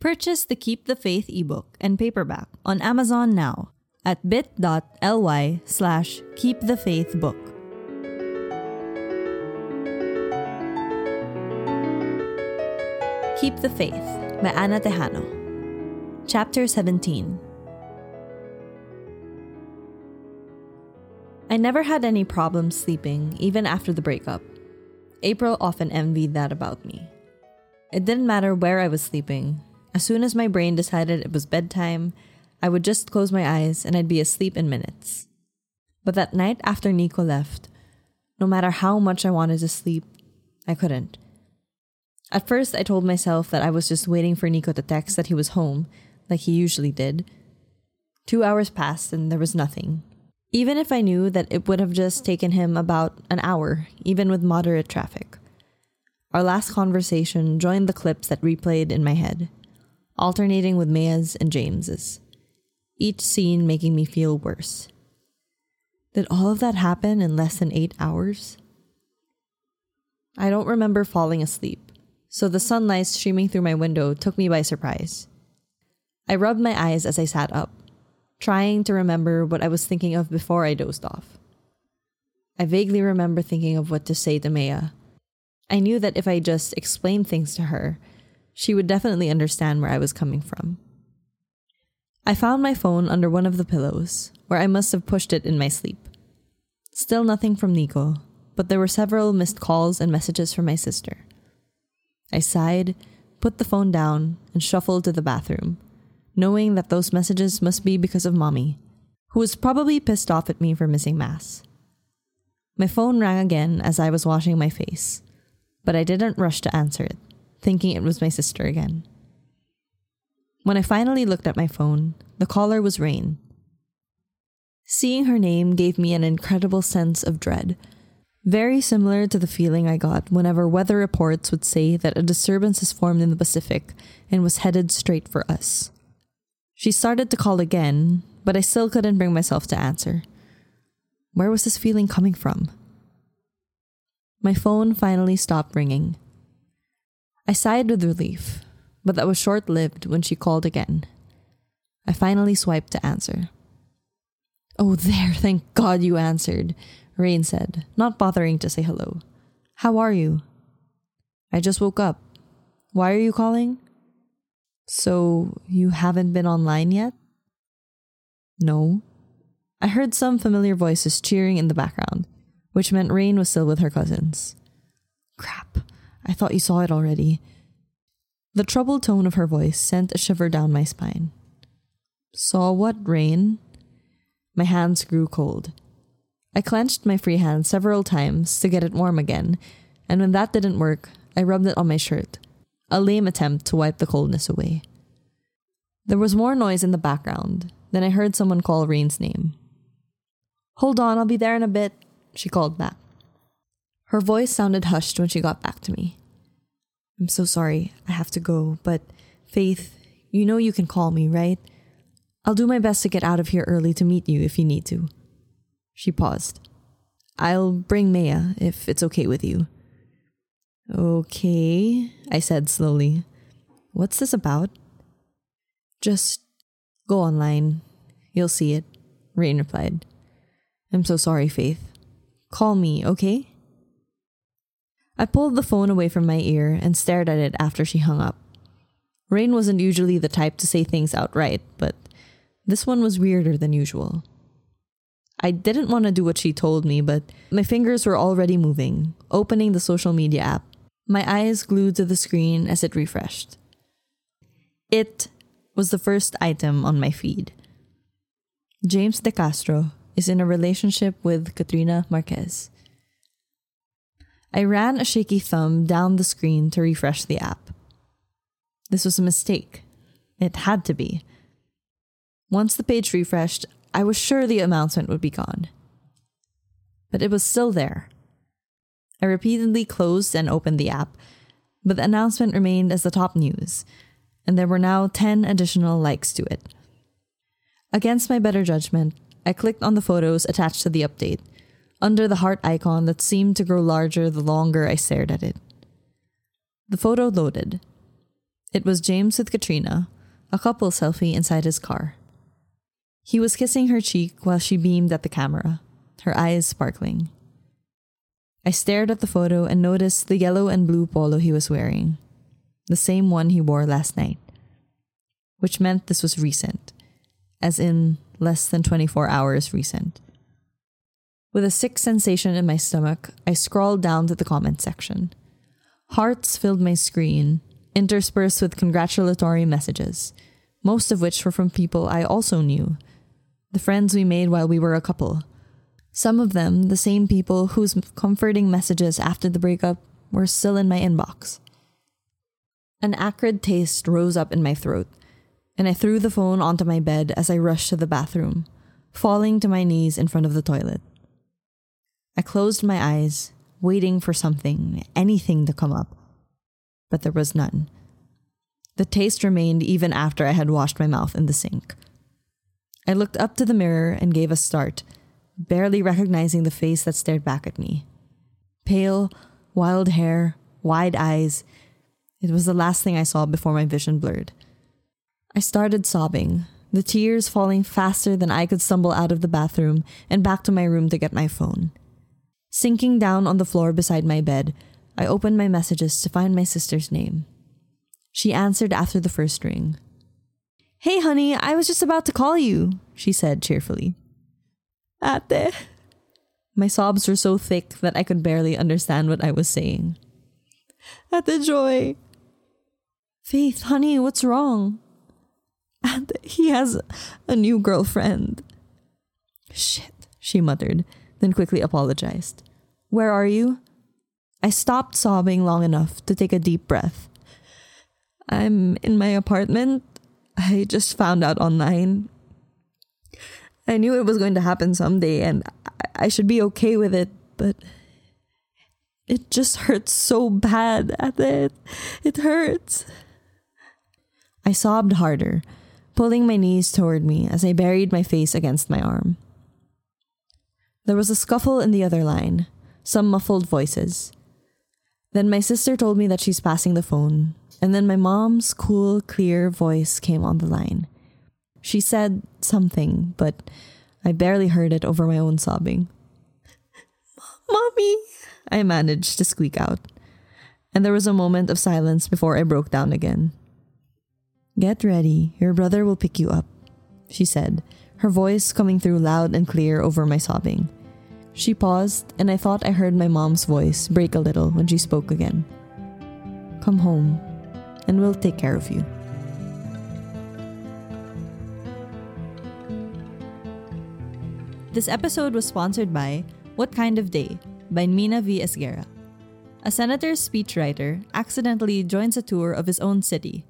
Purchase the Keep the Faith ebook and paperback on Amazon now at bit.ly slash keepthefaithbook. Keep the Faith by Ana Tejano. Chapter 17 I never had any problems sleeping, even after the breakup. April often envied that about me. It didn't matter where I was sleeping. As soon as my brain decided it was bedtime, I would just close my eyes and I'd be asleep in minutes. But that night after Nico left, no matter how much I wanted to sleep, I couldn't. At first, I told myself that I was just waiting for Nico to text that he was home, like he usually did. Two hours passed and there was nothing. Even if I knew that it would have just taken him about an hour, even with moderate traffic. Our last conversation joined the clips that replayed in my head, alternating with Maya's and James's, each scene making me feel worse. Did all of that happen in less than eight hours? I don't remember falling asleep, so the sunlight streaming through my window took me by surprise. I rubbed my eyes as I sat up, trying to remember what I was thinking of before I dozed off. I vaguely remember thinking of what to say to Maya I knew that if I just explained things to her, she would definitely understand where I was coming from. I found my phone under one of the pillows, where I must have pushed it in my sleep. Still nothing from Nico, but there were several missed calls and messages from my sister. I sighed, put the phone down, and shuffled to the bathroom, knowing that those messages must be because of Mommy, who was probably pissed off at me for missing Mass. My phone rang again as I was washing my face but I didn't rush to answer it, thinking it was my sister again. When I finally looked at my phone, the caller was Rain. Seeing her name gave me an incredible sense of dread, very similar to the feeling I got whenever weather reports would say that a disturbance has formed in the Pacific and was headed straight for us. She started to call again, but I still couldn't bring myself to answer. Where was this feeling coming from? My phone finally stopped ringing. I sighed with relief, but that was short lived when she called again. I finally swiped to answer. Oh, there, thank God you answered, Rain said, not bothering to say hello. How are you? I just woke up. Why are you calling? So, you haven't been online yet? No. I heard some familiar voices cheering in the background which meant Rain was still with her cousins. Crap, I thought you saw it already. The troubled tone of her voice sent a shiver down my spine. Saw what, Rain? My hands grew cold. I clenched my free hand several times to get it warm again, and when that didn't work, I rubbed it on my shirt, a lame attempt to wipe the coldness away. There was more noise in the background, then I heard someone call Rain's name. Hold on, I'll be there in a bit, she called back. Her voice sounded hushed when she got back to me. I'm so sorry, I have to go, but Faith, you know you can call me, right? I'll do my best to get out of here early to meet you if you need to. She paused. I'll bring Maya if it's okay with you. Okay, I said slowly. What's this about? Just go online. You'll see it, Rain replied. I'm so sorry, Faith. Call me, okay? I pulled the phone away from my ear and stared at it after she hung up. Rain wasn't usually the type to say things outright, but this one was weirder than usual. I didn't want to do what she told me, but my fingers were already moving, opening the social media app, my eyes glued to the screen as it refreshed. It was the first item on my feed. James De Castro, is in a relationship with Katrina Marquez. I ran a shaky thumb down the screen to refresh the app. This was a mistake. It had to be. Once the page refreshed, I was sure the announcement would be gone. But it was still there. I repeatedly closed and opened the app, but the announcement remained as the top news, and there were now 10 additional likes to it. Against my better judgment, I clicked on the photos attached to the update, under the heart icon that seemed to grow larger the longer I stared at it. The photo loaded. It was James with Katrina, a couple selfie inside his car. He was kissing her cheek while she beamed at the camera, her eyes sparkling. I stared at the photo and noticed the yellow and blue polo he was wearing, the same one he wore last night, which meant this was recent, as in less than 24 hours recent. With a sick sensation in my stomach, I scrawled down to the comment section. Hearts filled my screen, interspersed with congratulatory messages, most of which were from people I also knew, the friends we made while we were a couple. Some of them, the same people whose comforting messages after the breakup were still in my inbox. An acrid taste rose up in my throat, and I threw the phone onto my bed as I rushed to the bathroom, falling to my knees in front of the toilet. I closed my eyes, waiting for something, anything to come up, but there was none. The taste remained even after I had washed my mouth in the sink. I looked up to the mirror and gave a start barely recognizing the face that stared back at me. Pale, wild hair, wide eyes. It was the last thing I saw before my vision blurred. I started sobbing, the tears falling faster than I could stumble out of the bathroom and back to my room to get my phone. Sinking down on the floor beside my bed, I opened my messages to find my sister's name. She answered after the first ring. Hey, honey, I was just about to call you, she said cheerfully. Ate. My sobs were so thick that I could barely understand what I was saying. Ate Joy. Faith, honey, what's wrong? Ate, he has a new girlfriend. Shit, she muttered, then quickly apologized. Where are you? I stopped sobbing long enough to take a deep breath. I'm in my apartment. I just found out online. I knew it was going to happen someday and I should be okay with it, but it just hurts so bad at it. It hurts. I sobbed harder, pulling my knees toward me as I buried my face against my arm. There was a scuffle in the other line, some muffled voices. Then my sister told me that she's passing the phone, and then my mom's cool, clear voice came on the line. She said something, but I barely heard it over my own sobbing. Mommy! I managed to squeak out. And there was a moment of silence before I broke down again. Get ready, your brother will pick you up, she said, her voice coming through loud and clear over my sobbing. She paused, and I thought I heard my mom's voice break a little when she spoke again. Come home, and we'll take care of you. This episode was sponsored by What Kind of Day by Mina V. Esguerra. A senator's speechwriter accidentally joins a tour of his own city,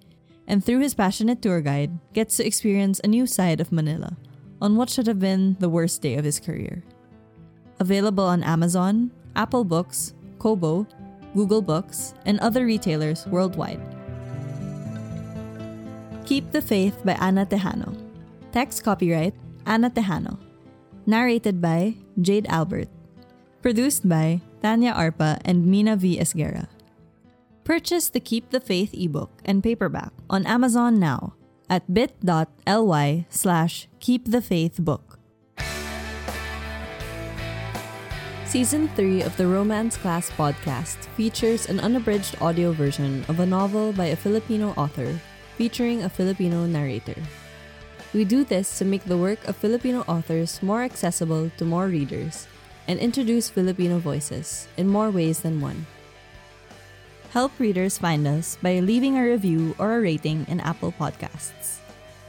and through his passionate tour guide, gets to experience a new side of Manila on what should have been the worst day of his career. Available on Amazon, Apple Books, Kobo, Google Books, and other retailers worldwide. Keep the Faith by Ana Tejano. Text copyright Ana Tejano. Narrated by Jade Albert. Produced by Tania Arpa and Mina V. Esguerra. Purchase the Keep the Faith ebook and paperback on Amazon now at bit.ly slash keepthefaithbook. Season 3 of the Romance Class podcast features an unabridged audio version of a novel by a Filipino author featuring a Filipino narrator. We do this to make the work of Filipino authors more accessible to more readers and introduce Filipino voices in more ways than one. Help readers find us by leaving a review or a rating in Apple Podcasts.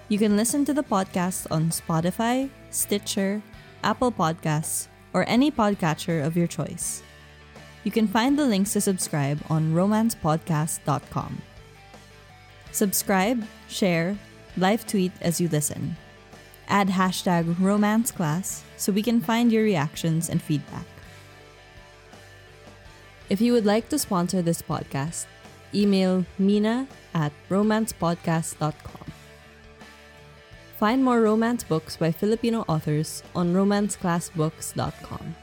You can listen to the podcast on Spotify, Stitcher, Apple Podcasts, or any podcatcher of your choice. You can find the links to subscribe on romancepodcast.com. Subscribe, share, live tweet as you listen. Add hashtag romance class so we can find your reactions and feedback. If you would like to sponsor this podcast, email mina at romancepodcast.com. Find more romance books by Filipino authors on romanceclassbooks.com.